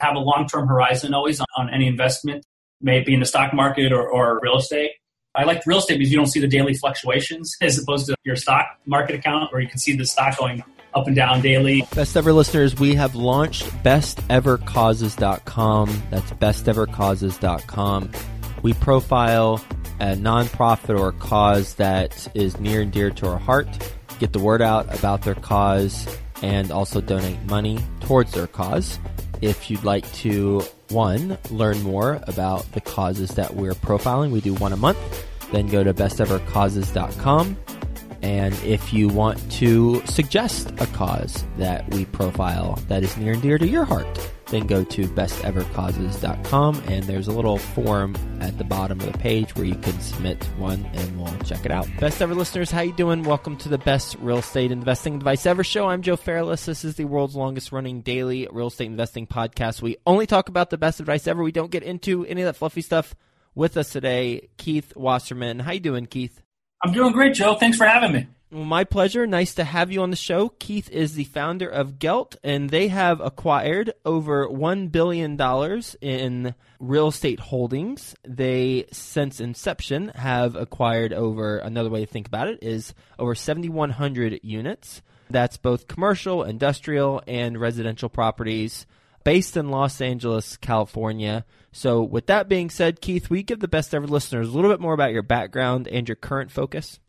have a long term horizon always on, on, any investment, may it be in the stock market or, or real estate. I like real estate because you don't see the daily fluctuations as opposed to your stock market account where you can see the stock going up and down daily. Best ever listeners, we have launched bestevercauses.com. That's bestevercauses.com. We profile a nonprofit or a cause that is near and dear to our heart, get the word out about their cause, and also donate money towards their cause. If you'd like to, one, learn more about the causes that we're profiling, we do one a month, then go to bestevercauses.com and if you want to suggest a cause that we profile that is near and dear to your heart, then go to bestevercauses.com and there's a little form at the bottom of the page where you can submit one and we'll check it out. Best ever listeners, how you doing? Welcome to the best real estate investing advice ever show. I'm Joe Fairless. This is the world's longest running daily real estate investing podcast. We only talk about the best advice ever. We don't get into any of that fluffy stuff. With us today, Keith Wasserman. How you doing, Keith? I'm doing great, Joe. Thanks for having me. Well, my pleasure. Nice to have you on the show. Keith is the founder of Gelt, and they have acquired over $1 billion in real estate holdings. They, since inception, have acquired over, another way to think about it is over 7,100 units. That's both commercial, industrial, and residential properties based in Los Angeles, California. So, with that being said, Keith, we give the best ever listeners a little bit more about your background and your current focus?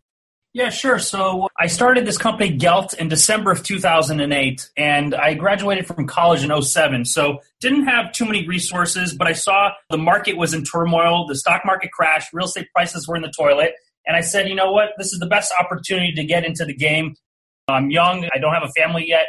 Yeah, sure. So I started this company, Gelt, in December of 2008, and I graduated from college in 07. So didn't have too many resources, but I saw the market was in turmoil, the stock market crashed, real estate prices were in the toilet, and I said, you know what, this is the best opportunity to get into the game. I'm young, I don't have a family yet,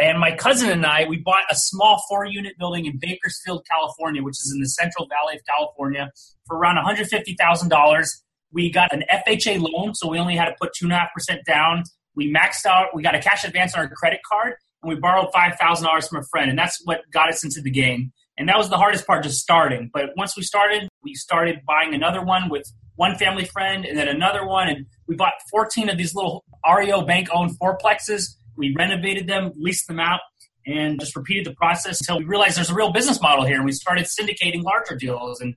and my cousin and I, we bought a small four unit building in Bakersfield, California, which is in the Central Valley of California, for around $150,000. We got an FHA loan, so we only had to put 2.5% down. We maxed out, we got a cash advance on our credit card, and we borrowed $5,000 from a friend. And that's what got us into the game. And that was the hardest part, just starting. But once we started, we started buying another one with one family friend and then another one. And we bought 14 of these little REO bank owned fourplexes we renovated them, leased them out, and just repeated the process until we realized there's a real business model here. And we started syndicating larger deals. And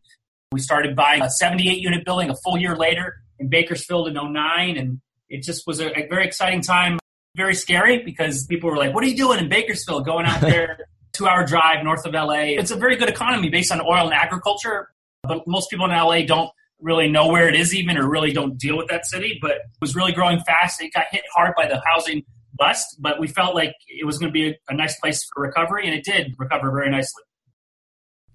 we started buying a 78 unit building a full year later in Bakersfield in 09. And it just was a, a very exciting time. Very scary because people were like, What are you doing in Bakersfield going out there? Two hour drive north of LA. It's a very good economy based on oil and agriculture, but most people in LA don't really know where it is even or really don't deal with that city. But it was really growing fast. It got hit hard by the housing bust, but we felt like it was going to be a, a nice place for recovery, and it did recover very nicely.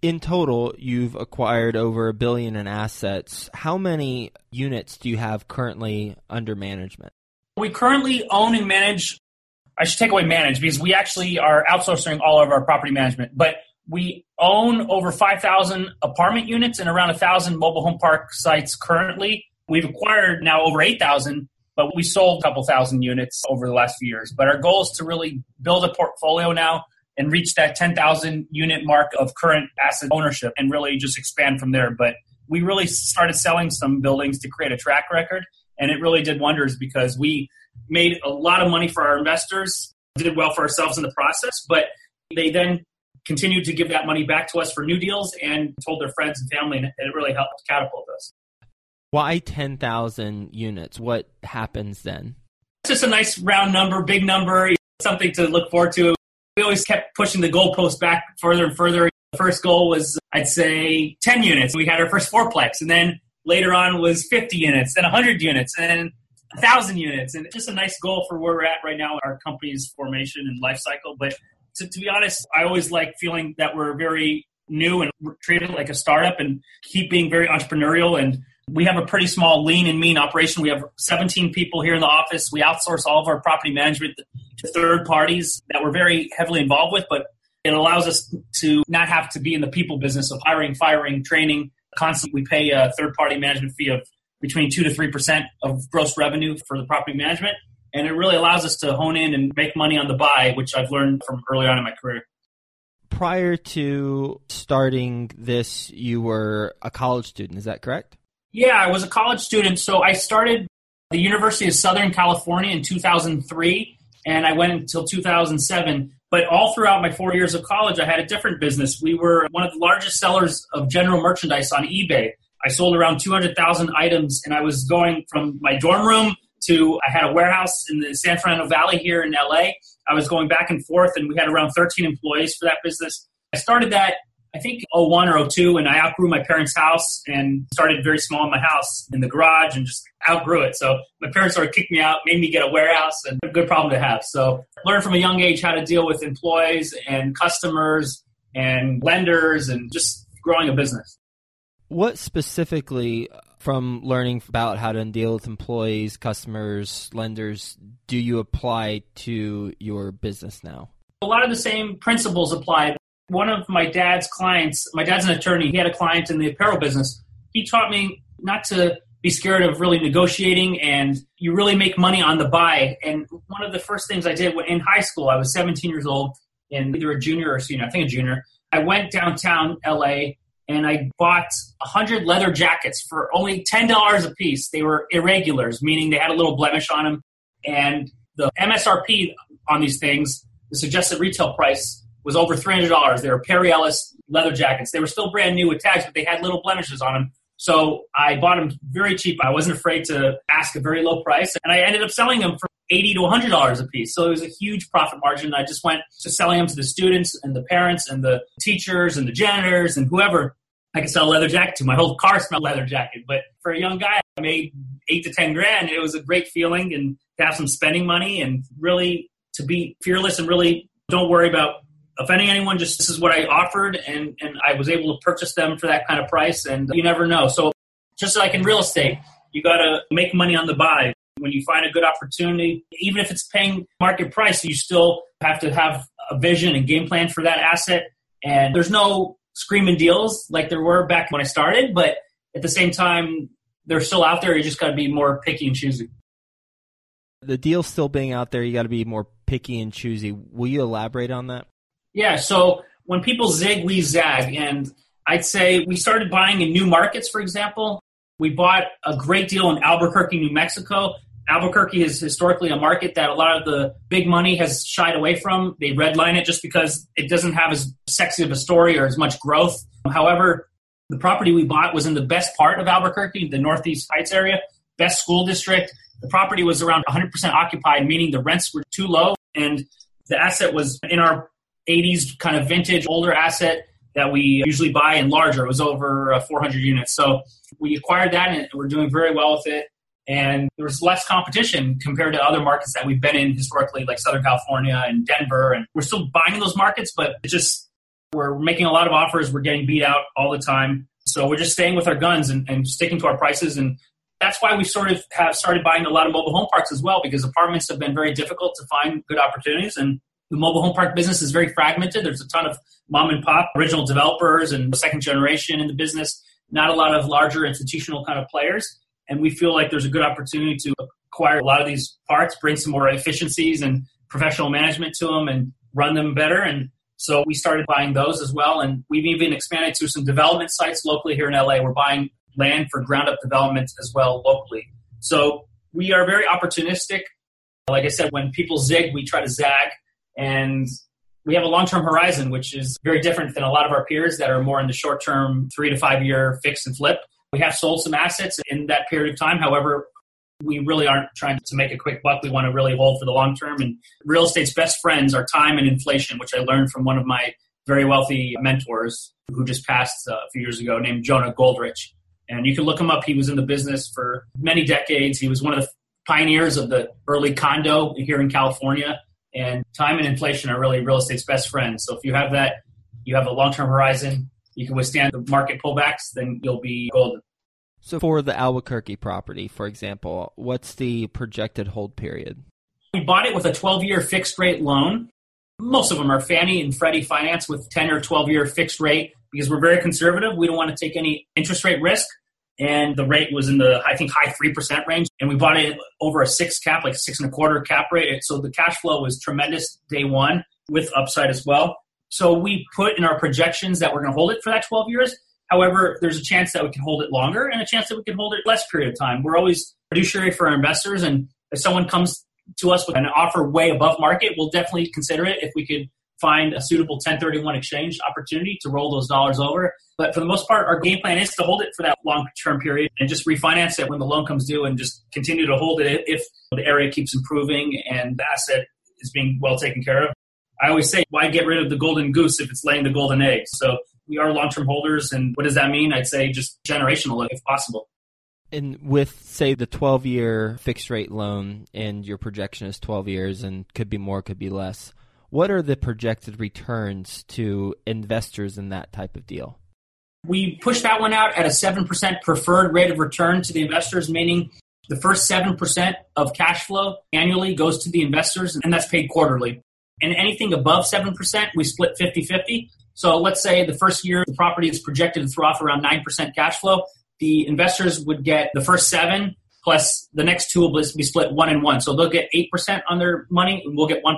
In total, you've acquired over a billion in assets. How many units do you have currently under management? We currently own and manage. I should take away manage because we actually are outsourcing all of our property management. But we own over 5,000 apartment units and around 1,000 mobile home park sites currently. We've acquired now over 8,000 but we sold a couple thousand units over the last few years. But our goal is to really build a portfolio now and reach that 10,000 unit mark of current asset ownership and really just expand from there. But we really started selling some buildings to create a track record, and it really did wonders because we made a lot of money for our investors, did well for ourselves in the process, but they then continued to give that money back to us for new deals and told their friends and family, and it really helped catapult us. Why 10,000 units? What happens then? It's just a nice round number, big number, something to look forward to. We always kept pushing the goalpost back further and further. The first goal was, I'd say, 10 units. We had our first fourplex, and then later on was 50 units, then 100 units, and then 1,000 units. And just a nice goal for where we're at right now, in our company's formation and life cycle. But to, to be honest, I always like feeling that we're very new and treated like a startup and keep being very entrepreneurial and we have a pretty small lean and mean operation. We have 17 people here in the office. We outsource all of our property management to third parties that we're very heavily involved with, but it allows us to not have to be in the people business of hiring, firing, training. Constantly, we pay a third party management fee of between 2 to 3% of gross revenue for the property management. And it really allows us to hone in and make money on the buy, which I've learned from early on in my career. Prior to starting this, you were a college student, is that correct? Yeah, I was a college student. So I started the University of Southern California in 2003, and I went until 2007. But all throughout my four years of college, I had a different business. We were one of the largest sellers of general merchandise on eBay. I sold around 200,000 items, and I was going from my dorm room to I had a warehouse in the San Fernando Valley here in LA. I was going back and forth, and we had around 13 employees for that business. I started that I think 01 or 02, and I outgrew my parents' house and started very small in my house in the garage and just outgrew it. So my parents sort of kicked me out, made me get a warehouse, and a good problem to have. So learned from a young age how to deal with employees and customers and lenders and just growing a business. What specifically from learning about how to deal with employees, customers, lenders, do you apply to your business now? A lot of the same principles apply. One of my dad's clients, my dad's an attorney, he had a client in the apparel business. He taught me not to be scared of really negotiating and you really make money on the buy. And one of the first things I did in high school, I was 17 years old and either a junior or senior, I think a junior. I went downtown LA and I bought 100 leather jackets for only $10 a piece. They were irregulars, meaning they had a little blemish on them. And the MSRP on these things, the suggested retail price, was over $300. They were Perry Ellis leather jackets. They were still brand new with tags, but they had little blemishes on them. So I bought them very cheap. I wasn't afraid to ask a very low price, and I ended up selling them for eighty to hundred dollars a piece. So it was a huge profit margin. I just went to selling them to the students and the parents and the teachers and the janitors and whoever I could sell a leather jacket to. My whole car smelled leather jacket. But for a young guy, I made eight to ten grand. It was a great feeling and to have some spending money and really to be fearless and really don't worry about offending anyone. Just this is what I offered, and and I was able to purchase them for that kind of price. And you never know. So just like in real estate, you got to make money on the buy. When you find a good opportunity, even if it's paying market price, you still have to have a vision and game plan for that asset. And there's no screaming deals like there were back when I started, but at the same time, they're still out there. You just got to be more picky and choosy. The deal still being out there, you got to be more picky and choosy. Will you elaborate on that? Yeah, so when people zig, we zag. And I'd say we started buying in new markets, for example. We bought a great deal in Albuquerque, New Mexico. Albuquerque is historically a market that a lot of the big money has shied away from. They redline it just because it doesn't have as sexy of a story or as much growth. However, the property we bought was in the best part of Albuquerque, the Northeast Heights area, best school district. The property was around 100% occupied, meaning the rents were too low, and the asset was in our 80s kind of vintage, older asset that we usually buy and larger. It was over uh, 400 units. So we acquired that and we're doing very well with it. And there was less competition compared to other markets that we've been in historically, like Southern California and Denver. And we're still buying in those markets, but it's just we're making a lot of offers. We're getting beat out all the time. So we're just staying with our guns and, and sticking to our prices. And that's why we sort of have started buying a lot of mobile home parks as well, because apartments have been very difficult to find good opportunities. And the mobile home park business is very fragmented. There's a ton of mom and pop original developers and second generation in the business, not a lot of larger institutional kind of players. And we feel like there's a good opportunity to acquire a lot of these parts, bring some more efficiencies and professional management to them and run them better. And so we started buying those as well. And we've even expanded to some development sites locally here in LA. We're buying land for ground up development as well locally. So we are very opportunistic. Like I said, when people zig, we try to zag. And we have a long term horizon, which is very different than a lot of our peers that are more in the short term, three to five year fix and flip. We have sold some assets in that period of time. However, we really aren't trying to make a quick buck. We want to really hold for the long term. And real estate's best friends are time and inflation, which I learned from one of my very wealthy mentors who just passed uh, a few years ago named Jona Goldrich. And you can look him up. He was in the business for many decades. He was one of the pioneers of the early condo here in California. And time and inflation are really real estate's best friends. So if you have that, you have a long term horizon, you can withstand the market pullbacks, then you'll be golden. So for the Albuquerque property, for example, what's the projected hold period? We bought it with a 12 year fixed rate loan. Most of them are Fannie and Freddie finance with 10 or 12 year fixed rate because we're very conservative. We don't want to take any interest rate risk and the rate was in the I think high three percent range, and we bought it over a six cap, like six and a quarter cap rate. So the cash flow was tremendous day one with upside as well. So we put in our projections that we're going to hold it for that 12 years. However, there's a chance that we can hold it longer and a chance that we can hold it less period of time. We're always fiduciary for our investors, and if someone comes to us with an offer way above market, we'll definitely consider it if we could find a suitable 1031 exchange opportunity to roll those dollars over. But for the most part, our game plan is to hold it for that long term period and just refinance it when the loan comes due and just continue to hold it if the area keeps improving and the asset is being well taken care of. I always say, why get rid of the golden goose if it's laying the golden egg? So we are long term holders. And what does that mean? I'd say just generational if possible. And with, say, the 12 year fixed rate loan, and your projection is 12 years and could be more, could be less, what are the projected returns to investors in that type of deal? We push that one out at a 7% preferred rate of return to the investors, meaning the first 7% of cash flow annually goes to the investors, and that's paid quarterly. And anything above 7%, we split 50 50. So let's say the first year the property is projected to throw off around 9% cash flow. The investors would get the first seven plus the next two will be split one and one. So they'll get 8% on their money and we'll get 1%.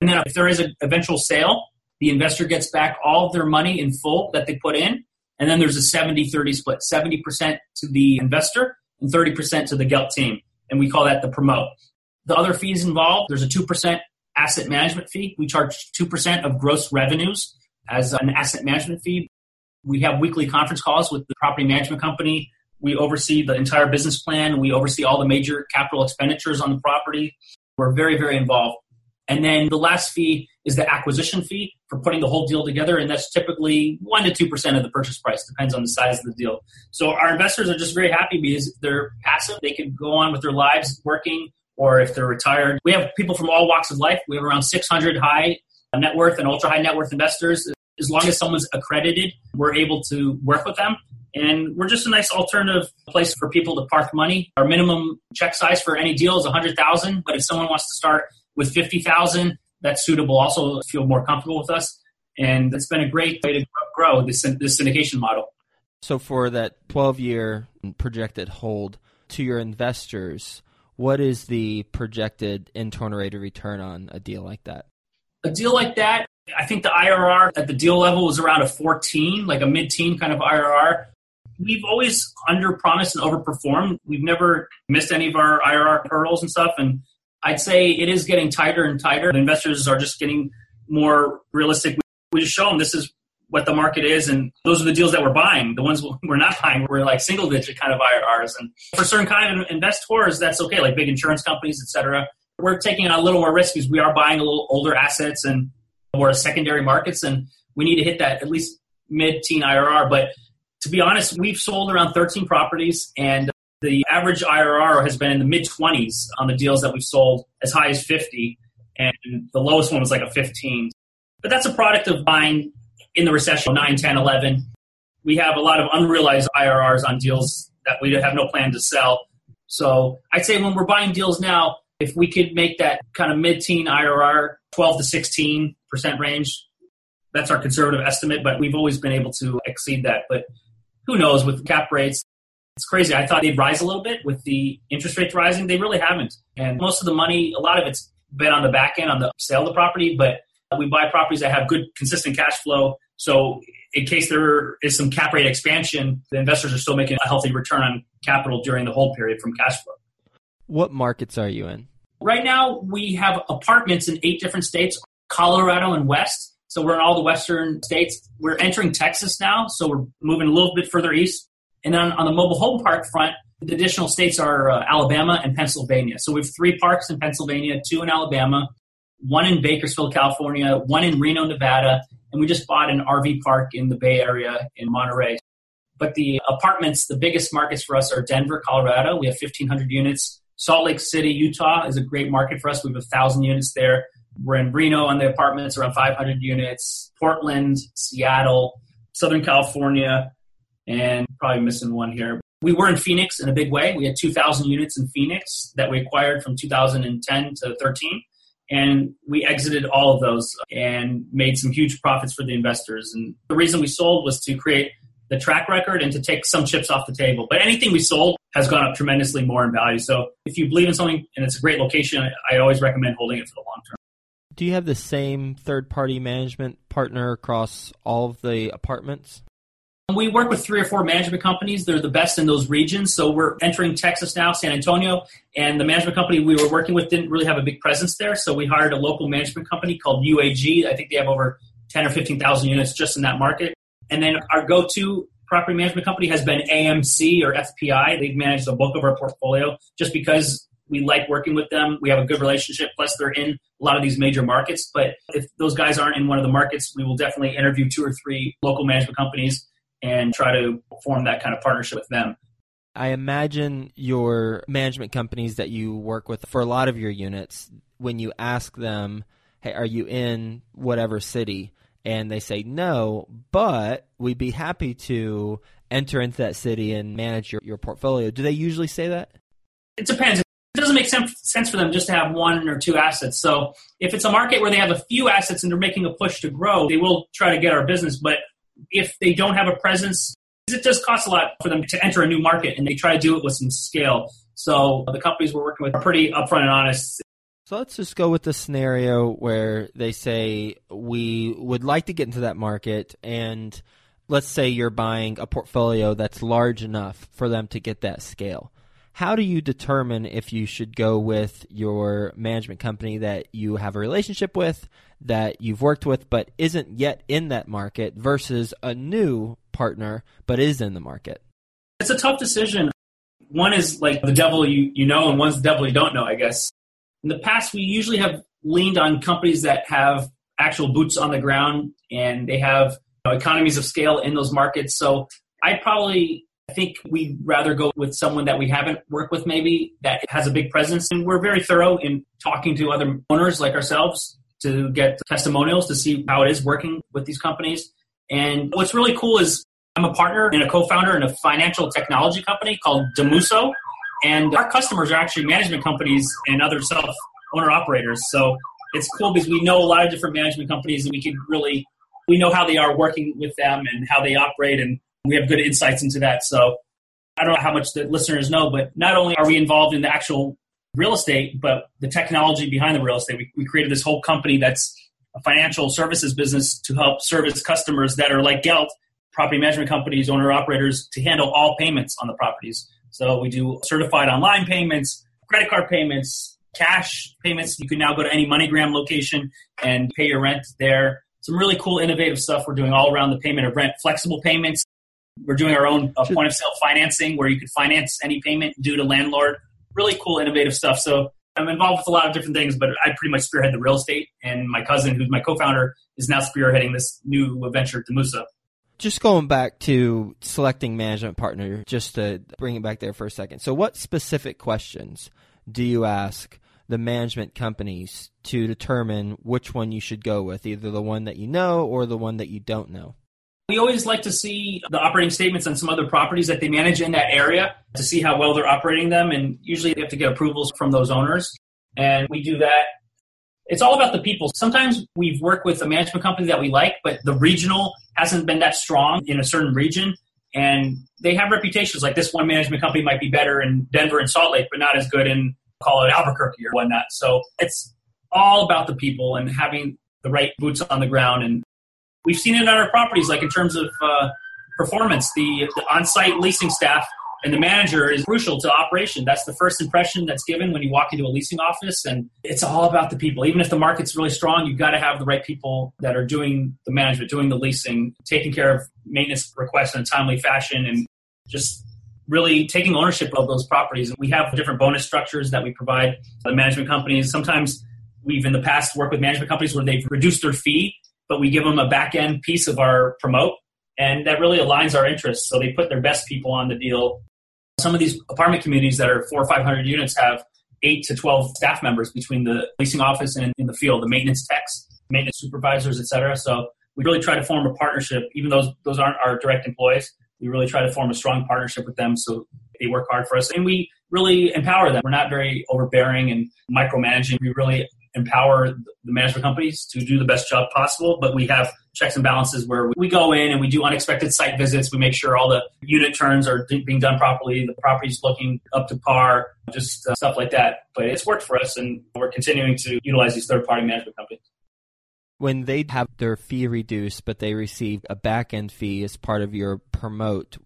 And then if there is an eventual sale, the investor gets back all of their money in full that they put in. And then there's a 70 30 split 70% to the investor and 30% to the GELT team. And we call that the promote. The other fees involved, there's a 2% asset management fee. We charge 2% of gross revenues as an asset management fee. We have weekly conference calls with the property management company. We oversee the entire business plan. We oversee all the major capital expenditures on the property. We're very, very involved. And then the last fee is the acquisition fee for putting the whole deal together, and that's typically one to two percent of the purchase price, depends on the size of the deal. So our investors are just very happy because they're passive; they can go on with their lives working, or if they're retired. We have people from all walks of life. We have around 600 high net worth and ultra high net worth investors. As long as someone's accredited, we're able to work with them. And we're just a nice alternative place for people to park money. Our minimum check size for any deal is 100,000, but if someone wants to start with 50,000, that's suitable. Also feel more comfortable with us. And it's been a great way to grow this, this syndication model. So for that 12 year projected hold to your investors, what is the projected internal rate of return on a deal like that? A deal like that, I think the IRR at the deal level was around a 14, like a mid-teen kind of IRR. We've always under promised and overperformed. We've never missed any of our IRR hurdles and stuff. And I'd say it is getting tighter and tighter. The investors are just getting more realistic. We just show them this is what the market is, and those are the deals that we're buying. The ones we're not buying, we're like single digit kind of IRRs. And for certain kind of investors, that's okay, like big insurance companies, etc. We're taking on a little more risk because we are buying a little older assets and more secondary markets, and we need to hit that at least mid-teen IRR. But to be honest, we've sold around 13 properties, and the average IRR has been in the mid 20s on the deals that we've sold, as high as 50, and the lowest one was like a 15. But that's a product of buying in the recession 9, 10, 11. We have a lot of unrealized IRRs on deals that we have no plan to sell. So I'd say when we're buying deals now, if we could make that kind of mid-teen IRR, 12 to 16 percent range, that's our conservative estimate. But we've always been able to exceed that. But who knows with cap rates? It's crazy. I thought they'd rise a little bit with the interest rates rising. They really haven't. And most of the money, a lot of it's been on the back end on the sale of the property, but we buy properties that have good, consistent cash flow. So in case there is some cap rate expansion, the investors are still making a healthy return on capital during the hold period from cash flow. What markets are you in? Right now, we have apartments in eight different states Colorado and West. So we're in all the western states. We're entering Texas now, so we're moving a little bit further east. And then on the mobile home park front, the additional states are uh, Alabama and Pennsylvania. So we have three parks in Pennsylvania, two in Alabama, one in Bakersfield, California, one in Reno, Nevada, and we just bought an RV park in the Bay Area in Monterey. But the apartments, the biggest markets for us are Denver, Colorado. We have 1,500 units. Salt Lake City, Utah is a great market for us. We have 1,000 units there. We're in Reno on the apartments, around 500 units. Portland, Seattle, Southern California, and probably missing one here. We were in Phoenix in a big way. We had 2,000 units in Phoenix that we acquired from 2010 to 13. And we exited all of those and made some huge profits for the investors. And the reason we sold was to create the track record and to take some chips off the table. But anything we sold has gone up tremendously more in value. So if you believe in something and it's a great location, I always recommend holding it for the long term. Do you have the same third party management partner across all of the apartments? We work with three or four management companies. They're the best in those regions. So we're entering Texas now, San Antonio, and the management company we were working with didn't really have a big presence there. So we hired a local management company called UAG. I think they have over 10 or 15,000 units just in that market. And then our go-to property management company has been AMC or FPI. They've managed the bulk of our portfolio just because we like working with them. We have a good relationship. Plus, they're in a lot of these major markets. But if those guys aren't in one of the markets, we will definitely interview two or three local management companies and try to form that kind of partnership with them. I imagine your management companies that you work with for a lot of your units, when you ask them, hey, are you in whatever city? And they say no, but we'd be happy to enter into that city and manage your, your portfolio. Do they usually say that? It depends. Doesn't make sense for them just to have one or two assets. So if it's a market where they have a few assets and they're making a push to grow, they will try to get our business. But if they don't have a presence, it does cost a lot for them to enter a new market and they try to do it with some scale. So the companies we're working with are pretty upfront and honest. So let's just go with the scenario where they say we would like to get into that market and let's say you're buying a portfolio that's large enough for them to get that scale. How do you determine if you should go with your management company that you have a relationship with, that you've worked with, but isn't yet in that market versus a new partner, but is in the market? It's a tough decision. One is like the devil you, you know, and one's the devil you don't know, I guess. In the past, we usually have leaned on companies that have actual boots on the ground and they have you know, economies of scale in those markets. So I'd probably I think we'd rather go with someone that we haven't worked with, maybe that has a big presence. And we're very thorough in talking to other owners like ourselves to get testimonials to see how it is working with these companies. And what's really cool is I'm a partner and a co founder in a financial technology company called Domuso. And our customers are actually management companies and other self owner operators. So it's cool because we know a lot of different management companies and we can really we know how they are working with them and how they operate and we have good insights into that. So I don't know how much the listeners know, but not only are we involved in the actual real estate, but the technology behind the real estate. We, we created this whole company that's a financial services business to help service customers that are like Gelt, property management companies, owner operators, to handle all payments on the properties. So we do certified online payments, credit card payments, cash payments. You can now go to any MoneyGram location and pay your rent there. Some really cool, innovative stuff we're doing all around the payment of rent, flexible payments, we're doing our own uh, point of sale financing where you could finance any payment due to landlord. Really cool, innovative stuff. So I'm involved with a lot of different things, but I pretty much spearhead the real estate. And my cousin, who's my co-founder, is now spearheading this new adventure venture, Domuso. Just going back to selecting management partner, just to bring it back there for a second. So, what specific questions do you ask the management companies to determine which one you should go with, either the one that you know or the one that you don't know? We always like to see the operating statements on some other properties that they manage in that area to see how well they're operating them. And usually they have to get approvals from those owners. And we do that. It's all about the people. Sometimes we've worked with a management company that we like, but the regional hasn't been that strong in a certain region. And they have reputations like this one management company might be better in Denver and Salt Lake, but not as good in, call it Albuquerque or whatnot. So it's all about the people and having the right boots on the ground and We've seen it on our properties, like in terms of uh, performance. The, the on-site leasing staff and the manager is crucial to operation. That's the first impression that's given when you walk into a leasing office, and it's all about the people. Even if the market's really strong, you've got to have the right people that are doing the management, doing the leasing, taking care of maintenance requests in a timely fashion, and just really taking ownership of those properties. And we have different bonus structures that we provide the management companies. Sometimes we've in the past worked with management companies where they've reduced their fee but we give them a back end piece of our promote, and that really aligns our interests. So they put their best people on the deal. Some of these apartment communities that are four or five hundred units have eight to twelve staff members between the leasing office and in the field, the maintenance techs, maintenance supervisors, et cetera. So we really try to form a partnership, even though those aren't our direct employees. We really try to form a strong partnership with them so they work hard for us and we really empower them. We're not very overbearing and micromanaging. We really empower the management companies to do the best job possible, but we have checks and balances where we go in and we do unexpected site visits. We make sure all the unit turns are being done properly, the property's looking up to par, just uh, stuff like that. But it's worked for us, and we're continuing to utilize these third party management companies. when they have their fee reduced, but they receive a back end fee as part of your promote,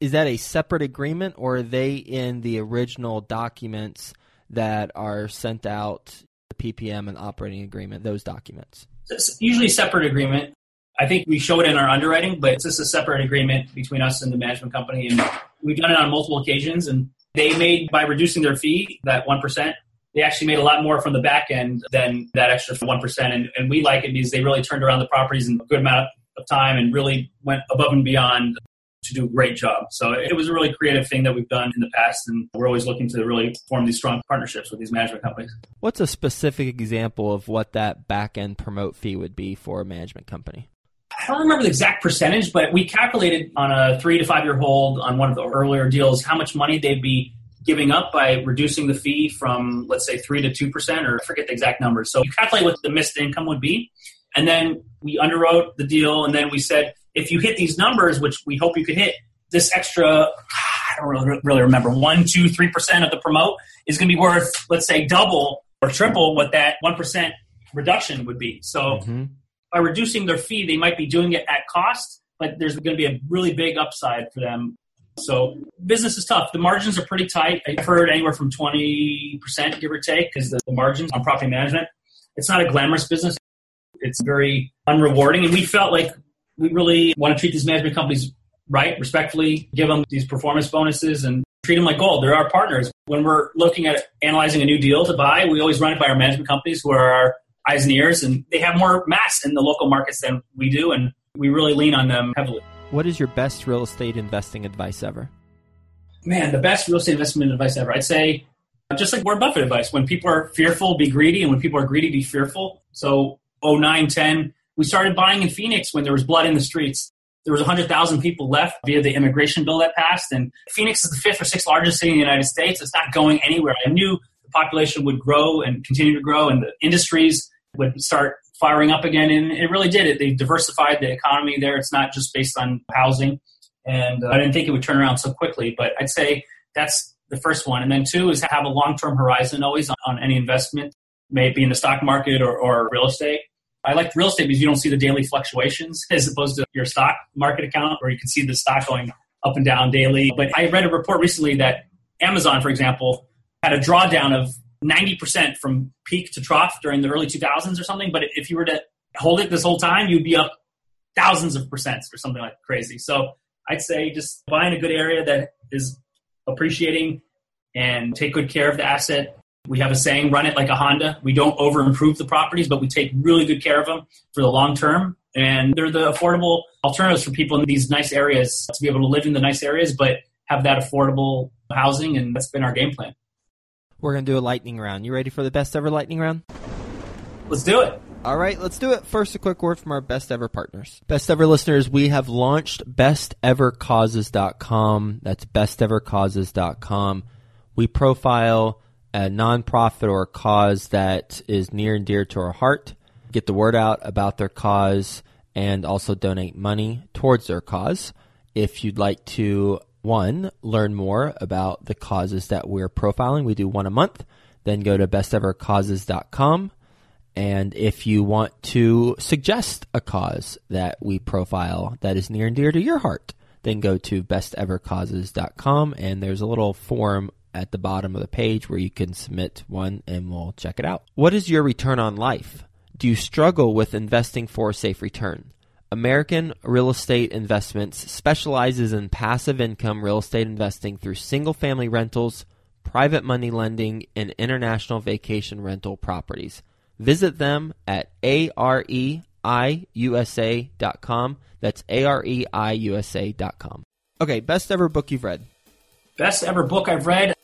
is that a separate agreement or are they in the original documents that are sent out, the PPM and operating agreement, those documents? It's usually a separate agreement. I think we show it in our underwriting, but it's just a separate agreement between us and the management company. And we've done it on multiple occasions. And they made, by reducing their fee, that 1%, they actually made a lot more from the back end than that extra 1%. And, and we like it because they really turned around the properties in a good amount of time and really went above and beyond to do a great job. So it was a really creative thing that we've done in the past, and we're always looking to really form these strong partnerships with these management companies. What's a specific example of what that back end promote fee would be for a management company? I don't remember the exact percentage, but we calculated on a three to five year hold on one of the earlier deals how much money they'd be giving up by reducing the fee from, let's say, 3 to 2%, or I forget the exact numbers. So you calculate what the missed income would be. And then we underwrote the deal. And then we said, if you hit these numbers, which we hope you could hit, this extra, I don't really, really remember, 1, 2, 3% of the promote is going to be worth, let's say, double or triple what that 1% reduction would be. So mm-hmm. by reducing their fee, they might be doing it at cost, but there's going to be a really big upside for them so business is tough. The margins are pretty tight. I've heard anywhere from 20%, give or take, because the, the margins on property management. It's not a glamorous business. It's very unrewarding. And we felt like we really want to treat these management companies right, respectfully, give them these performance bonuses and treat them like gold. They're our partners. When we're looking at analyzing a new deal to buy, we always run it by our management companies who are our eyes and ears, and they have more mass in the local markets than we do, and we really lean on them heavily. What is your best real estate investing advice ever? Man, the best real estate investment advice ever. I'd say just like Warren Buffett advice. When people are fearful, be greedy, and when people are greedy, be fearful. So 09, 10, we started buying in Phoenix when there was blood in the streets. There was 100,000 people left via the immigration bill that passed, and Phoenix is the fifth or sixth largest city in the United States. It's not going anywhere. I knew the population would grow and continue to grow, and the industries would start firing up again, and it really did. It they diversified the economy there. It's not just based on housing, and uh, I didn't think it would turn around so quickly. But I'd say that's the first one, and then two is have a long term horizon always on, on, any investment, may it be in the stock market or, or real estate. I like real estate because you don't see the daily fluctuations as opposed to your stock market account, where you can see the stock going up and down daily. But I read a report recently that Amazon, for example, had a drawdown of 90% from peak to trough during the early 2000s or something. But if you were to hold it this whole time, you'd be up thousands of percents or something like crazy. So I'd say just buy in a good area that is appreciating and take good care of the asset. We have a saying, run it like a Honda. We don't over improve the properties, but we take really good care of them for the long term. And they're the affordable alternatives for people in these nice areas to be able to live in the nice areas, but have that affordable housing. And that's been our game plan. We're going to do a lightning round. You ready for the best ever lightning round? Let's do it. All right, let's do it. First, a quick word from our best ever partners. Best ever listeners, we have launched bestevercauses.com. That's bestevercauses.com. We profile a nonprofit or a cause that is near and dear to our heart, get the word out about their cause, and also donate money towards their cause. If you'd like to one, learn more about the causes that we're profiling. We do one a month. Then go to bestevercauses.com. And if you want to suggest a cause that we profile that is near and dear to your heart, then go to bestevercauses.com and there's a little form at the bottom of the page where you can submit one and we'll check it out. What is your return on life? Do you struggle with investing for a safe return? American Real Estate Investments specializes in passive income real estate investing through single family rentals, private money lending, and international vacation rental properties. Visit them at areiusa.com. That's areiusa.com. Okay, best ever book you've read. Best ever book I've read.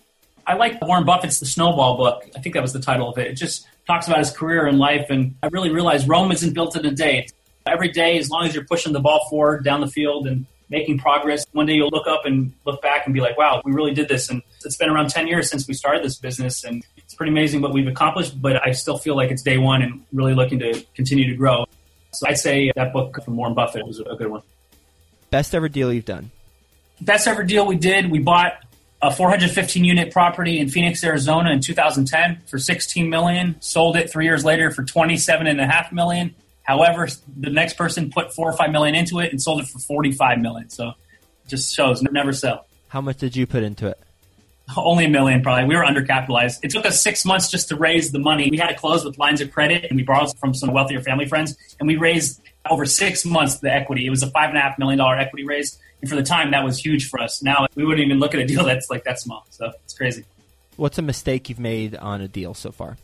I like Warren Buffett's The Snowball book. I think that was the title of it. It just talks about his career and life, and I really realized Rome isn't built in a day every day, as long as you're pushing the ball forward down the field and making progress, one day you'll look up and look back and be like, wow, we really did this. And it's been around 10 years since we started this business. And it's pretty amazing what we've accomplished, but I still feel like it's day one and really looking to continue to grow. So I'd say that book from Warren Buffett was a good one. Best ever deal you've done? Best ever deal we did, we bought a 415 unit property in Phoenix, Arizona in 2010 for 16 million, sold it three years later for 27 and a half million However, the next person put four or five million into it and sold it for 45 million. So it just shows never sell. How much did you put into it? Only a million, probably. We were undercapitalized. It took us six months just to raise the money. We had to close with lines of credit, and we borrowed from some wealthier family friends, and we raised over six months the equity. It was a five and a half million dollar equity raise, and for the time, that was huge for us. Now we wouldn't even look at a deal that's like that small. So it's crazy. What's a mistake you've made on a deal so far?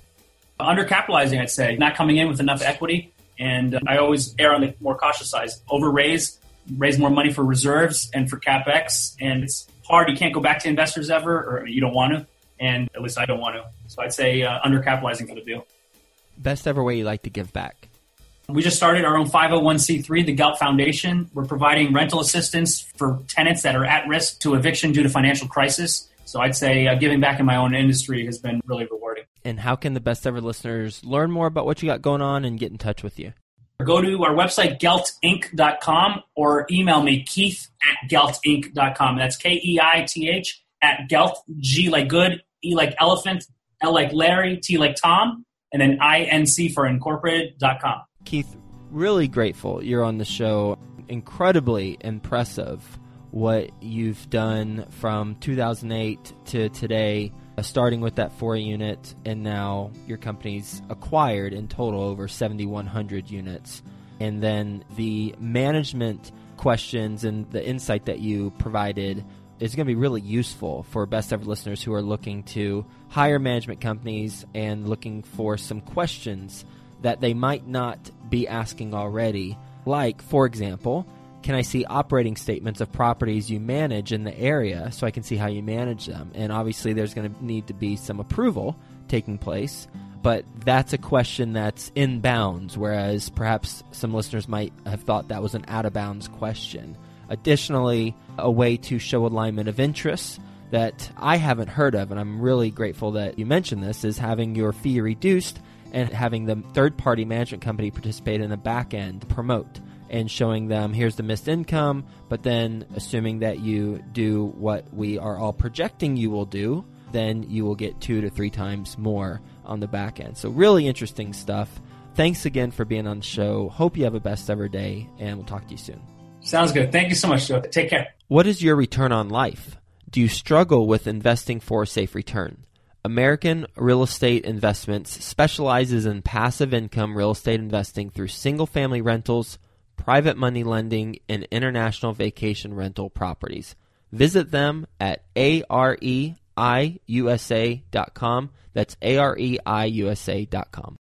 Undercapitalizing, I'd say, not coming in with enough equity, and uh, I always err on the more cautious side. Over raise, raise more money for reserves and for capex, and it's hard. You can't go back to investors ever, or you don't want to, and at least I don't want to. So I'd say uh, undercapitalizing for the deal. Best ever way you like to give back? We just started our own 501c3, the Gelt Foundation. We're providing rental assistance for tenants that are at risk to eviction due to financial crisis. So I'd say uh, giving back in my own industry has been really rewarding. And how can the best ever listeners learn more about what you got going on and get in touch with you? Go to our website, geltinc.com, or email me, keith at geltinc.com. That's K E I T H at gelt, G like good, E like elephant, L like Larry, T like Tom, and then INC for incorporated.com. Keith, really grateful you're on the show. Incredibly impressive what you've done from 2008 to today uh, starting with that four unit, and now your company's acquired in total over 7,100 units. And then the management questions and the insight that you provided is going to be really useful for best ever listeners who are looking to hire management companies and looking for some questions that they might not be asking already. Like, for example, can I see operating statements of properties you manage in the area so I can see how you manage them? And obviously, there's going to need to be some approval taking place, but that's a question that's in bounds, whereas perhaps some listeners might have thought that was an out of bounds question. Additionally, a way to show alignment of interests that I haven't heard of, and I'm really grateful that you mentioned this, is having your fee reduced and having the third party management company participate in the back end promote and showing them here's the missed income, but then assuming that you do what we are all projecting you will do, then you will get two to three times more on the back end. So, really interesting stuff. Thanks again for being on the show. Hope you have a best ever day, and we'll talk to you soon. Sounds good. Thank you so much, Joe. Take care. What is your return on life? Do you struggle with investing for a safe return? American Real Estate Investments specializes in passive income real estate investing through single family rentals private money lending, and international vacation rental properties. Visit them at areiusa.com. That's areiusa.com.